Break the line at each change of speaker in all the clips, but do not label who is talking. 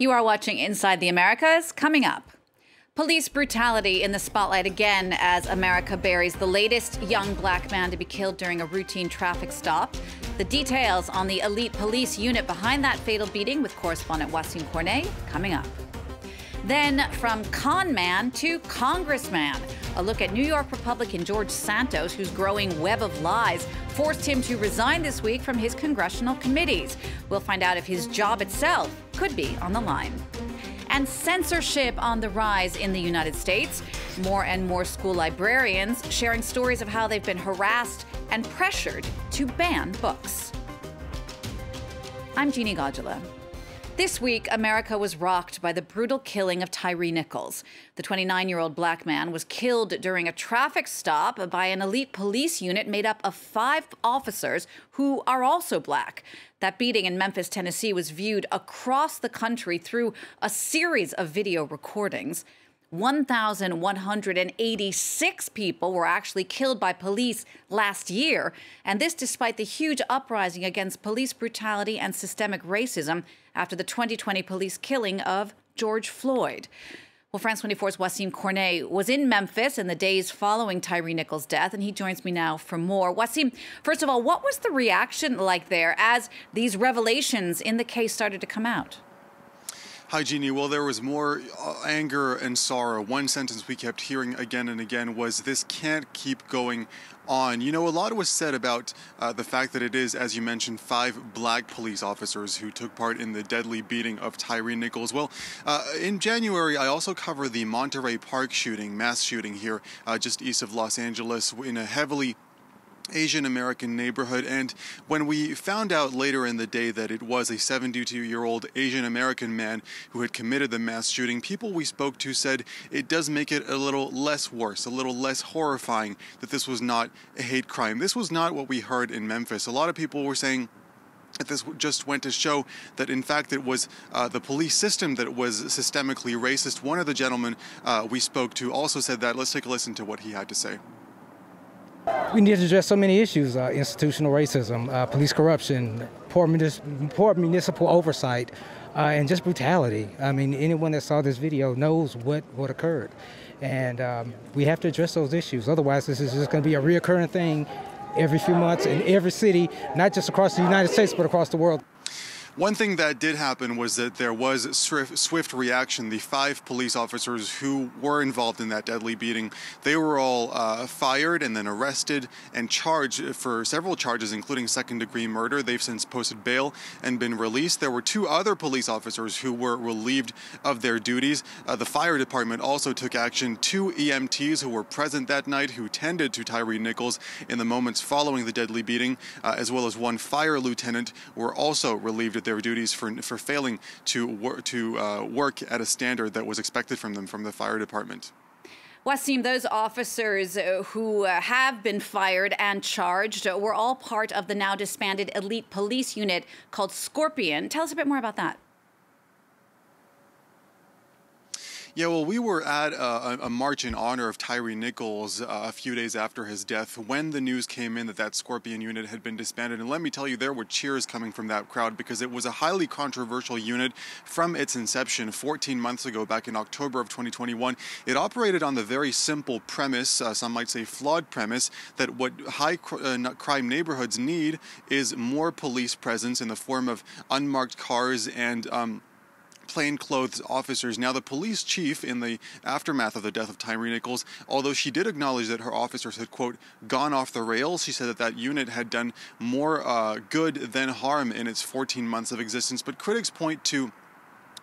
You are watching Inside the Americas. Coming up, police brutality in the spotlight again as America buries the latest young black man to be killed during a routine traffic stop. The details on the elite police unit behind that fatal beating with correspondent Wassim Cornet coming up. Then from con man to congressman. A look at New York Republican George Santos, whose growing web of lies forced him to resign this week from his congressional committees. We'll find out if his job itself could be on the line. And censorship on the rise in the United States. More and more school librarians sharing stories of how they've been harassed and pressured to ban books. I'm Genie Godula. This week, America was rocked by the brutal killing of Tyre Nichols. The 29 year old black man was killed during a traffic stop by an elite police unit made up of five officers who are also black. That beating in Memphis, Tennessee was viewed across the country through a series of video recordings. 1,186 people were actually killed by police last year, and this despite the huge uprising against police brutality and systemic racism after the 2020 police killing of George Floyd. Well, France 24's Wassim Cornet was in Memphis in the days following Tyre Nichols' death, and he joins me now for more. Wassim, first of all, what was the reaction like there as these revelations in the case started to come out?
Hi, Genie. Well, there was more uh, anger and sorrow. One sentence we kept hearing again and again was, This can't keep going on. You know, a lot was said about uh, the fact that it is, as you mentioned, five black police officers who took part in the deadly beating of Tyre Nichols. Well, uh, in January, I also covered the Monterey Park shooting, mass shooting here uh, just east of Los Angeles in a heavily Asian American neighborhood. And when we found out later in the day that it was a 72 year old Asian American man who had committed the mass shooting, people we spoke to said it does make it a little less worse, a little less horrifying that this was not a hate crime. This was not what we heard in Memphis. A lot of people were saying, that this just went to show that, in fact, it was uh, the police system that was systemically racist. One of the gentlemen uh, we spoke to also said that. Let's take a listen to what he had to say.
We need to address so many issues uh, institutional racism, uh, police corruption, poor, poor municipal oversight, uh, and just brutality. I mean, anyone that saw this video knows what, what occurred. And um, we have to address those issues. Otherwise, this is just going to be a reoccurring thing every few months in every city, not just across the United States, but across the world.
One thing that did happen was that there was swift reaction. The five police officers who were involved in that deadly beating, they were all uh, fired and then arrested and charged for several charges, including second-degree murder. They've since posted bail and been released. There were two other police officers who were relieved of their duties. Uh, the fire department also took action. Two EMTs who were present that night who tended to Tyre Nichols in the moments following the deadly beating, uh, as well as one fire lieutenant, were also relieved their duties for, for failing to, wor- to uh, work at a standard that was expected from them from the fire department.
Wassim, those officers uh, who uh, have been fired and charged uh, were all part of the now disbanded elite police unit called Scorpion. Tell us a bit more about that.
Yeah, well, we were at a, a march in honor of Tyre Nichols uh, a few days after his death when the news came in that that Scorpion unit had been disbanded. And let me tell you, there were cheers coming from that crowd because it was a highly controversial unit from its inception 14 months ago, back in October of 2021. It operated on the very simple premise, uh, some might say flawed premise, that what high cr- uh, crime neighborhoods need is more police presence in the form of unmarked cars and um, plainclothes officers. Now, the police chief, in the aftermath of the death of Tyre Nichols, although she did acknowledge that her officers had, quote, gone off the rails, she said that that unit had done more uh, good than harm in its 14 months of existence. But critics point to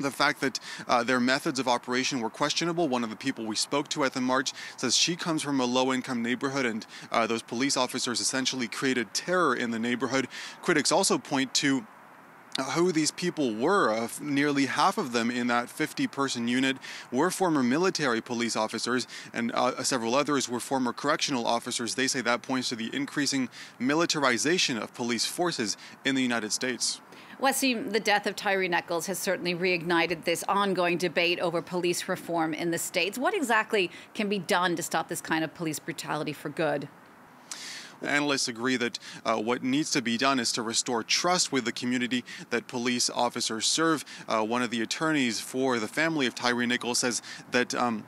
the fact that uh, their methods of operation were questionable. One of the people we spoke to at the march says she comes from a low income neighborhood and uh, those police officers essentially created terror in the neighborhood. Critics also point to who these people were. Uh, nearly half of them in that 50 person unit were former military police officers, and uh, several others were former correctional officers. They say that points to the increasing militarization of police forces in the United States.
Wassim, the death of Tyre Nichols has certainly reignited this ongoing debate over police reform in the States. What exactly can be done to stop this kind of police brutality for good?
Analysts agree that uh, what needs to be done is to restore trust with the community that police officers serve. Uh, one of the attorneys for the family of Tyre Nichols says that. Um,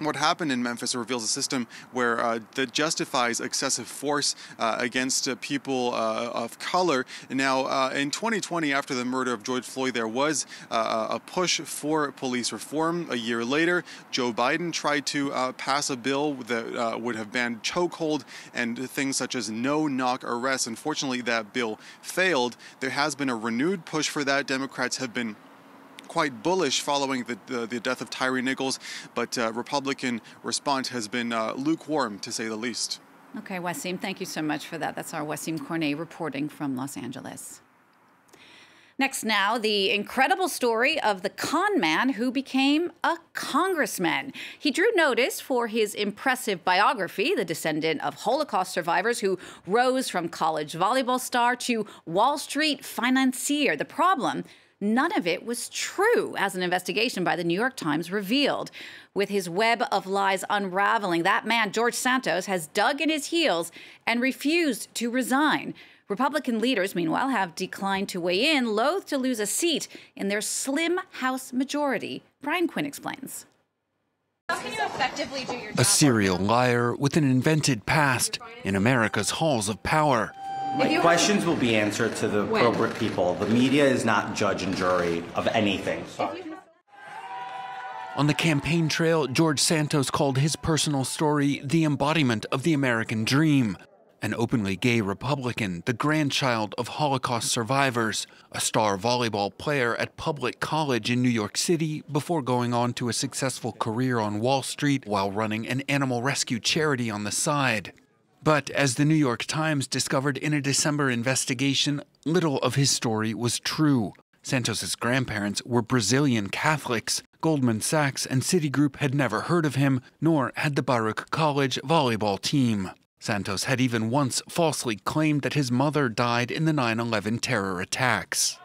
what happened in Memphis reveals a system where uh, that justifies excessive force uh, against uh, people uh, of color. Now, uh, in 2020, after the murder of George Floyd, there was uh, a push for police reform. A year later, Joe Biden tried to pass a bill that would have banned chokehold and things such as no knock arrests. Unfortunately, that bill failed. There has been a renewed push for that. Democrats have been quite bullish following the, the, the death of Tyre Nichols, but uh, Republican response has been uh, lukewarm, to say the least.
Okay, Wassim, thank you so much for that. That's our Wassim Cornet reporting from Los Angeles. Next, now, the incredible story of the con man who became a congressman. He drew notice for his impressive biography, the descendant of Holocaust survivors who rose from college volleyball star to Wall Street financier. The problem, None of it was true, as an investigation by the New York Times revealed. With his web of lies unraveling, that man, George Santos, has dug in his heels and refused to resign. Republican leaders, meanwhile, have declined to weigh in, loath to lose a seat in their slim House majority. Brian Quinn explains.
A serial liar with an invented past in America's halls of power.
My questions will be answered to the when? appropriate people. The media is not judge and jury of anything. Sorry.
On the campaign trail, George Santos called his personal story the embodiment of the American dream. An openly gay Republican, the grandchild of Holocaust survivors, a star volleyball player at Baruch College in New York City before going on to a successful career on Wall Street while running an animal rescue charity on the side. But as the New York Times discovered in a December investigation, little of his story was true. Santos's grandparents were Brazilian Catholics. Goldman Sachs and Citigroup had never heard of him, nor had the Baruch College volleyball team. Santos had even once falsely claimed that his mother died in the 9 11 terror attacks.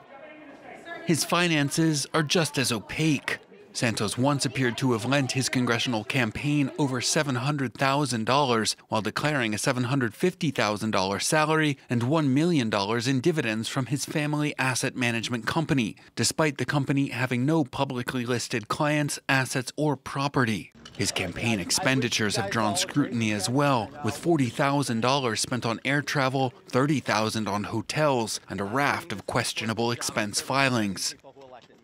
His finances are just as opaque. Santos once appeared to have lent his congressional campaign over $700,000 while declaring a $750,000 salary and $1 million in dividends from his family asset management company, despite the company having no publicly listed clients, assets, or property. His campaign expenditures have drawn scrutiny as well, with $40,000 spent on air travel, $30,000 on hotels, and a raft of questionable expense filings.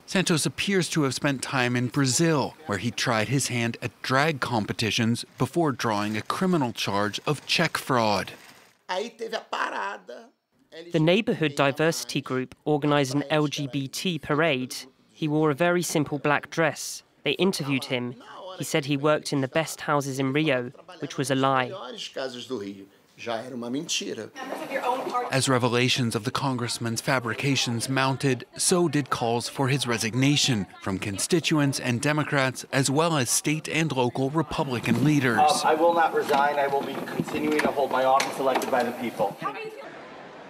Santos appears to have spent time in Brazil, where he tried his hand at drag competitions before drawing a criminal charge of check fraud.
The neighborhood diversity group organized an LGBT parade. He wore a very simple black dress. They interviewed him. He said he worked in the best houses in Rio, which was a lie
já era uma. As revelations of the congressman's fabrications mounted, so did calls for his resignation from constituents and Democrats, as well as state and local Republican leaders. Um,
I will not resign. I will be continuing to hold my office elected by the people.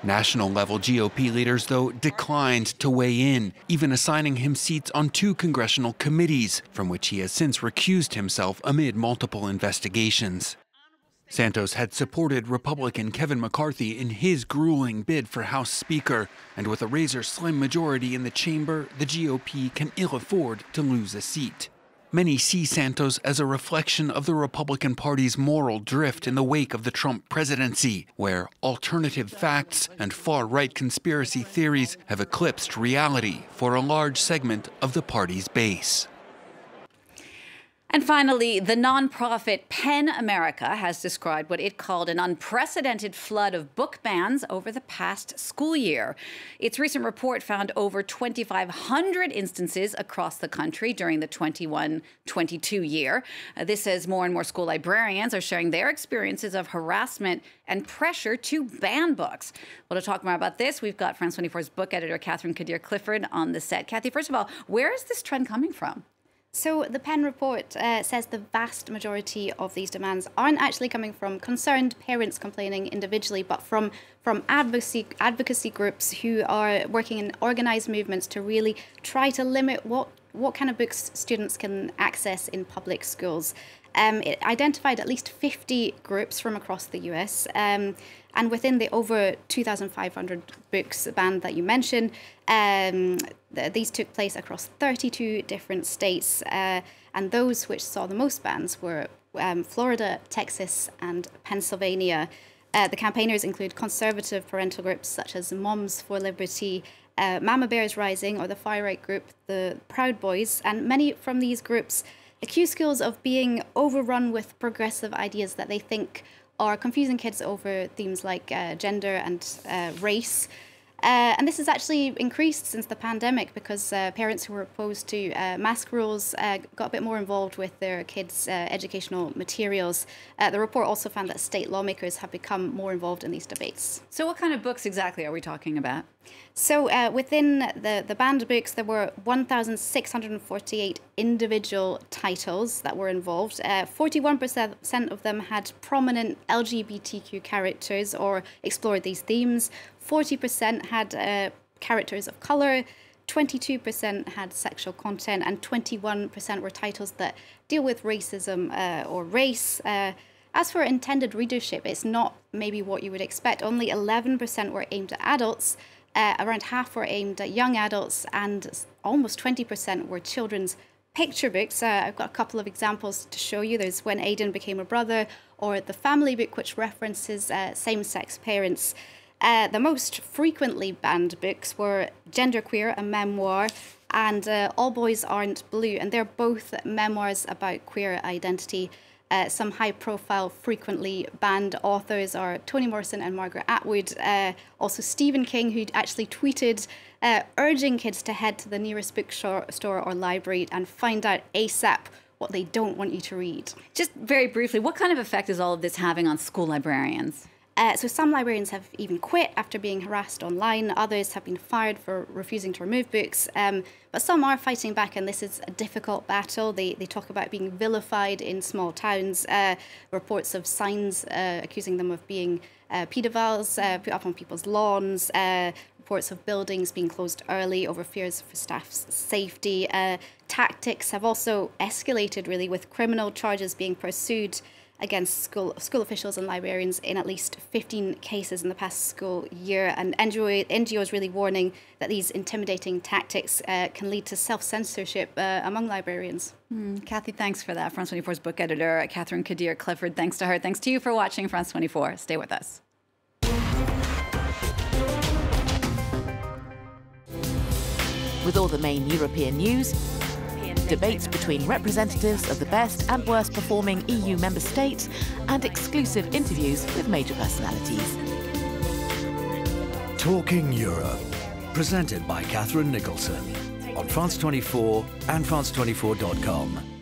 National level GOP leaders, though, declined to weigh in, even assigning him seats on two congressional committees, from which he has since recused himself amid multiple investigations. Santos had supported Republican Kevin McCarthy in his grueling bid for House Speaker, and with a razor slim majority in the chamber, the GOP can ill afford to lose a seat. Many see Santos as a reflection of the Republican Party's moral drift in the wake of the Trump presidency, where alternative facts and far right conspiracy theories have eclipsed reality for a large segment of the party's base.
And finally, the nonprofit PEN America has described what it called an unprecedented flood of book bans over the past school year. Its recent report found over 2,500 instances across the country during the 21 22 year. Uh, this says more and more school librarians are sharing their experiences of harassment and pressure to ban books. Well, to talk more about this, we've got France 24's book editor, Catherine Kadir Clifford, on the set. Kathy, first of all, where is this trend coming from?
So the PEN report uh, says the vast majority of these demands aren't actually coming from concerned parents complaining individually, but from from advocacy advocacy groups who are working in organized movements to really try to limit what what kind of books students can access in public schools. Um, it identified at least 50 groups from across the US. Um, and within the over 2,500 books banned that you mentioned, um, th- these took place across 32 different states. Uh, and those which saw the most bans were um, Florida, Texas, and Pennsylvania. Uh, the campaigners include conservative parental groups such as Moms for Liberty, uh, Mama Bears Rising, or the far right group, the Proud Boys, and many from these groups accuse schools of being overrun with progressive ideas that they think are confusing kids over themes like uh, gender and uh, race. Uh, and this has actually increased since the pandemic because uh, parents who were opposed to uh, mask rules uh, got a bit more involved with their kids' uh, educational materials. Uh, the report also found that state lawmakers have become more involved in these debates.
So, what kind of books exactly are we talking about?
So, within the, the banned books, there were 1,648 individual titles that were involved. 41% of them had prominent LGBTQ characters or explored these themes. 40% had uh, characters of color, 22% had sexual content, and 21% were titles that deal with racism uh, or race. Uh, as for intended readership, it's not maybe what you would expect. Only 11% were aimed at adults, uh, around half were aimed at young adults, and almost 20% were children's picture books. Uh, I've got a couple of examples to show you. There's When Aidan Became a Brother, or the family book, which references uh, same sex parents. Uh, the most frequently banned books were Genderqueer, a memoir, and uh, All Boys Aren't Blue, and they're both memoirs about queer identity. Uh, some high profile, frequently banned authors are Toni Morrison and Margaret Atwood. Uh, also, Stephen King, who actually tweeted uh, urging kids to head to the nearest bookstore or library and find out ASAP what they don't want you to read.
Just very briefly, what kind of effect is all of this having on school librarians?
Uh, so some librarians have even quit after being harassed online. Others have been fired for refusing to remove books. Um, but some are fighting back, and this is a difficult battle. They, they talk about being vilified in small towns. Uh, reports of signs uh, accusing them of being uh, paedophiles uh, put up on people's lawns. Uh, reports of buildings being closed early over fears for staff's safety. tactics have also escalated, really, with criminal charges being pursued against school school officials and librarians in at least 15 cases in the past school year. And NGO, NGO is really warning that these intimidating tactics uh, can lead to self censorship uh, among librarians.
Mm, Kathy, thanks for that. France 24's book editor, Catherine Kadir Clifford, thanks to her. Thanks to you for watching France 24. Stay with us.
With all the main European news, debates between representatives of the best and worst performing EU member states, and exclusive interviews with major personalities.
Talking Europe, presented by Catherine Nicholson on France 24 and France24.com.